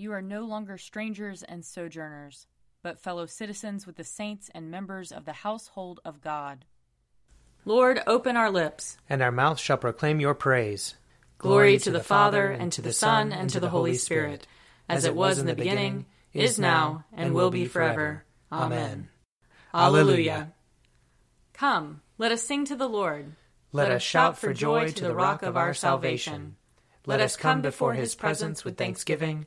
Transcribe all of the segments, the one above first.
You are no longer strangers and sojourners, but fellow citizens with the saints and members of the household of God. Lord, open our lips, and our mouth shall proclaim your praise. Glory to the Father, and to the Son, and to the Holy Spirit, as it was in the beginning, is now, and will be forever. Amen. Alleluia. Come, let us sing to the Lord. Let us shout for joy to the rock of our salvation. Let us come before his presence with thanksgiving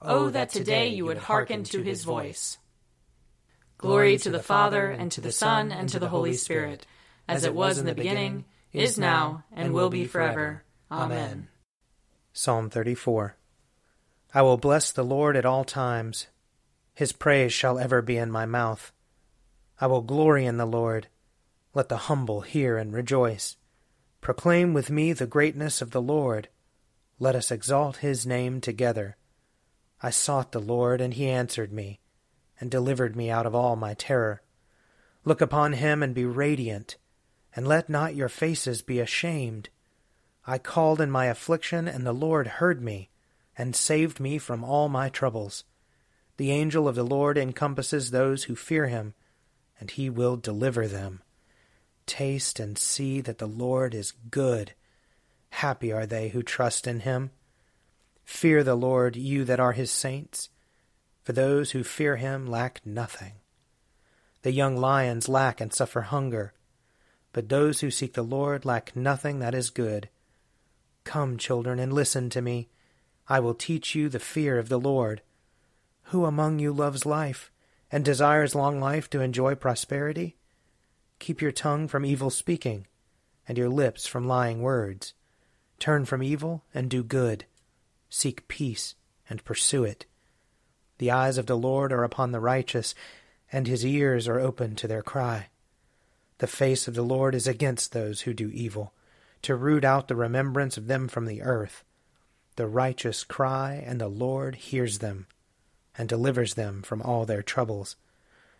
Oh, oh, that today you would hearken to his voice. Glory to the Father, and to the Son, and to the Holy Spirit, as it was in the beginning, is now, and will be forever. Amen. Psalm 34 I will bless the Lord at all times. His praise shall ever be in my mouth. I will glory in the Lord. Let the humble hear and rejoice. Proclaim with me the greatness of the Lord. Let us exalt his name together. I sought the Lord, and he answered me, and delivered me out of all my terror. Look upon him and be radiant, and let not your faces be ashamed. I called in my affliction, and the Lord heard me, and saved me from all my troubles. The angel of the Lord encompasses those who fear him, and he will deliver them. Taste and see that the Lord is good. Happy are they who trust in him. Fear the Lord, you that are his saints, for those who fear him lack nothing. The young lions lack and suffer hunger, but those who seek the Lord lack nothing that is good. Come, children, and listen to me. I will teach you the fear of the Lord. Who among you loves life, and desires long life to enjoy prosperity? Keep your tongue from evil speaking, and your lips from lying words. Turn from evil and do good Seek peace and pursue it. The eyes of the Lord are upon the righteous, and his ears are open to their cry. The face of the Lord is against those who do evil, to root out the remembrance of them from the earth. The righteous cry, and the Lord hears them, and delivers them from all their troubles.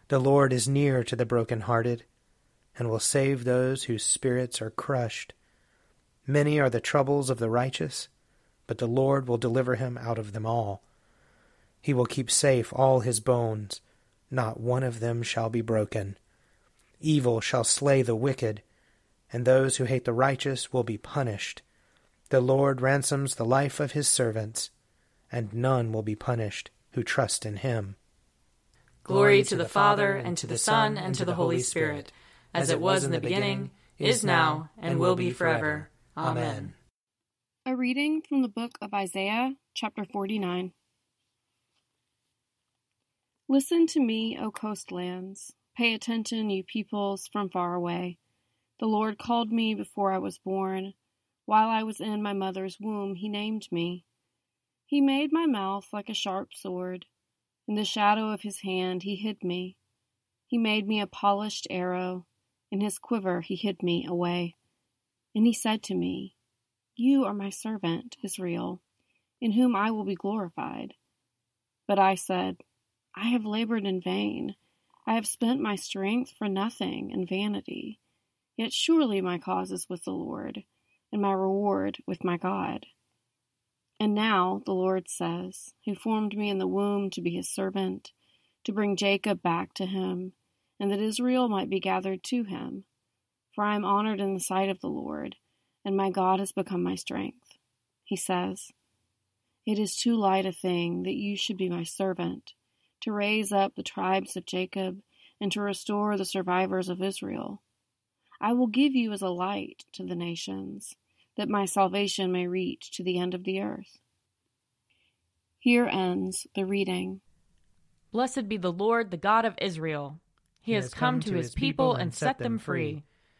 The Lord is near to the broken-hearted, and will save those whose spirits are crushed. Many are the troubles of the righteous, but the Lord will deliver him out of them all. He will keep safe all his bones, not one of them shall be broken. Evil shall slay the wicked, and those who hate the righteous will be punished. The Lord ransoms the life of his servants, and none will be punished who trust in him. Glory to the Father, and to the Son, and to the Holy Spirit, as it was in the beginning, is now, and will be forever. Amen. A reading from the book of Isaiah, chapter 49. Listen to me, O coastlands. Pay attention, you peoples from far away. The Lord called me before I was born. While I was in my mother's womb, He named me. He made my mouth like a sharp sword. In the shadow of His hand, He hid me. He made me a polished arrow. In His quiver, He hid me away. And He said to me, you are my servant, Israel, in whom I will be glorified. But I said, I have labored in vain. I have spent my strength for nothing in vanity. Yet surely my cause is with the Lord, and my reward with my God. And now, the Lord says, who formed me in the womb to be his servant, to bring Jacob back to him, and that Israel might be gathered to him. For I am honored in the sight of the Lord and my God has become my strength. He says, It is too light a thing that you should be my servant, to raise up the tribes of Jacob and to restore the survivors of Israel. I will give you as a light to the nations, that my salvation may reach to the end of the earth. Here ends the reading. Blessed be the Lord, the God of Israel. He, he has come, come to his people and set them free.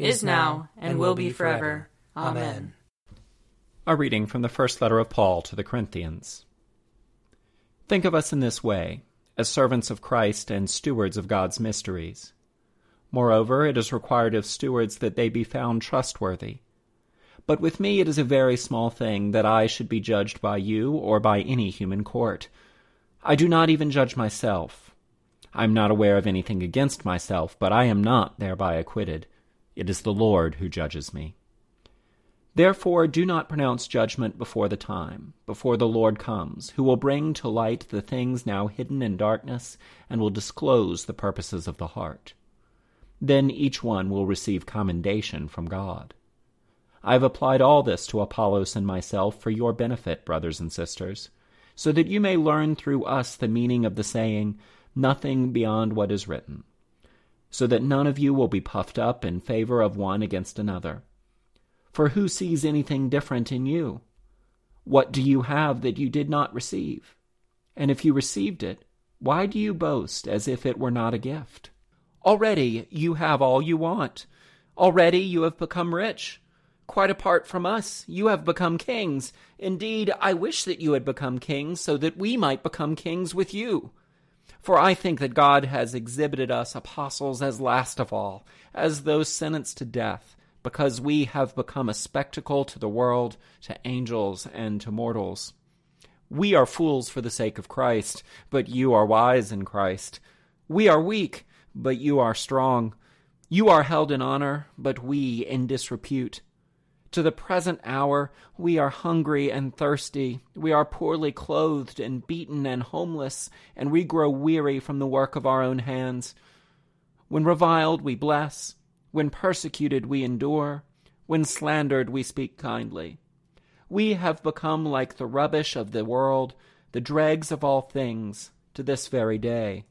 is now, and will be forever. Amen. A reading from the first letter of Paul to the Corinthians. Think of us in this way as servants of Christ and stewards of God's mysteries. Moreover, it is required of stewards that they be found trustworthy. But with me it is a very small thing that I should be judged by you or by any human court. I do not even judge myself. I am not aware of anything against myself, but I am not thereby acquitted. It is the Lord who judges me. Therefore, do not pronounce judgment before the time, before the Lord comes, who will bring to light the things now hidden in darkness, and will disclose the purposes of the heart. Then each one will receive commendation from God. I have applied all this to Apollos and myself for your benefit, brothers and sisters, so that you may learn through us the meaning of the saying, Nothing beyond what is written, so that none of you will be puffed up in favor of one against another. For who sees anything different in you? What do you have that you did not receive? And if you received it, why do you boast as if it were not a gift? Already you have all you want. Already you have become rich. Quite apart from us, you have become kings. Indeed, I wish that you had become kings so that we might become kings with you. For I think that God has exhibited us apostles as last of all, as those sentenced to death because we have become a spectacle to the world, to angels, and to mortals. We are fools for the sake of Christ, but you are wise in Christ. We are weak, but you are strong. You are held in honor, but we in disrepute. To the present hour, we are hungry and thirsty. We are poorly clothed and beaten and homeless, and we grow weary from the work of our own hands. When reviled, we bless. When persecuted, we endure. When slandered, we speak kindly. We have become like the rubbish of the world, the dregs of all things, to this very day.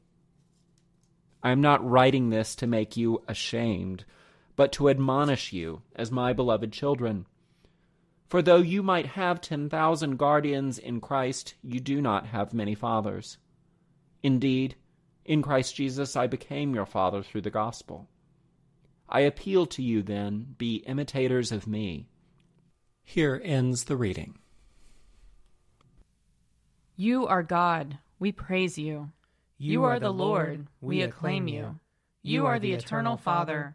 I am not writing this to make you ashamed, but to admonish you as my beloved children. For though you might have ten thousand guardians in Christ, you do not have many fathers. Indeed, in Christ Jesus I became your father through the gospel. I appeal to you, then, be imitators of me. Here ends the reading. You are God, we praise you. You are the Lord, we acclaim you. You are the eternal Father,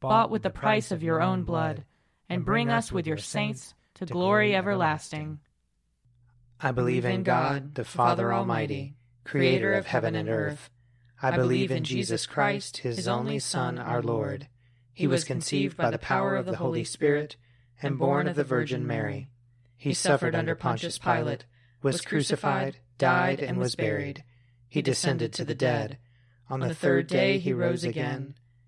bought with the price of your own blood, and bring us with your saints to glory everlasting. I believe in God, the Father Almighty, creator of heaven and earth. I believe in Jesus Christ, his only Son, our Lord. He was conceived by the power of the Holy Spirit and born of the Virgin Mary. He suffered under Pontius Pilate, was crucified, died, and was buried. He descended to the dead. On the third day he rose again.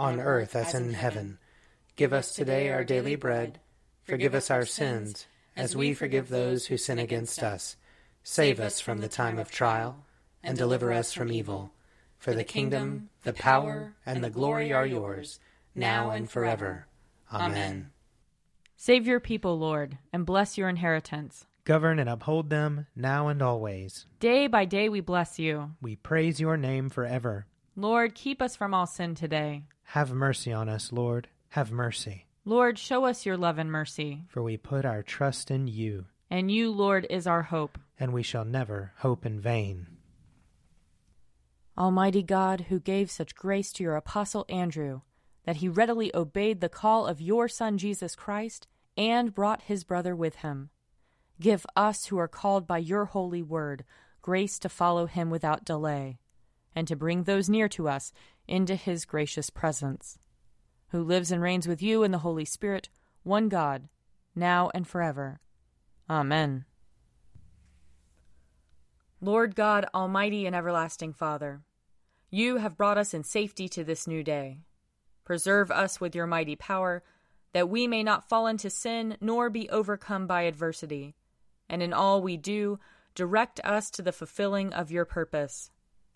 on earth as in heaven. Give us today our daily bread. Forgive us our sins, as we forgive those who sin against us. Save us from the time of trial, and deliver us from evil. For the kingdom, the power, and the glory are yours, now and forever. Amen. Save your people, Lord, and bless your inheritance. Govern and uphold them now and always. Day by day we bless you. We praise your name forever. Lord, keep us from all sin today. Have mercy on us, Lord. Have mercy. Lord, show us your love and mercy. For we put our trust in you. And you, Lord, is our hope. And we shall never hope in vain. Almighty God, who gave such grace to your apostle Andrew, that he readily obeyed the call of your Son Jesus Christ and brought his brother with him. Give us who are called by your holy word grace to follow him without delay, and to bring those near to us into his gracious presence, who lives and reigns with you in the Holy Spirit, one God, now and forever. Amen. Lord God, Almighty and everlasting Father, you have brought us in safety to this new day. Preserve us with your mighty power, that we may not fall into sin nor be overcome by adversity. And in all we do, direct us to the fulfilling of your purpose.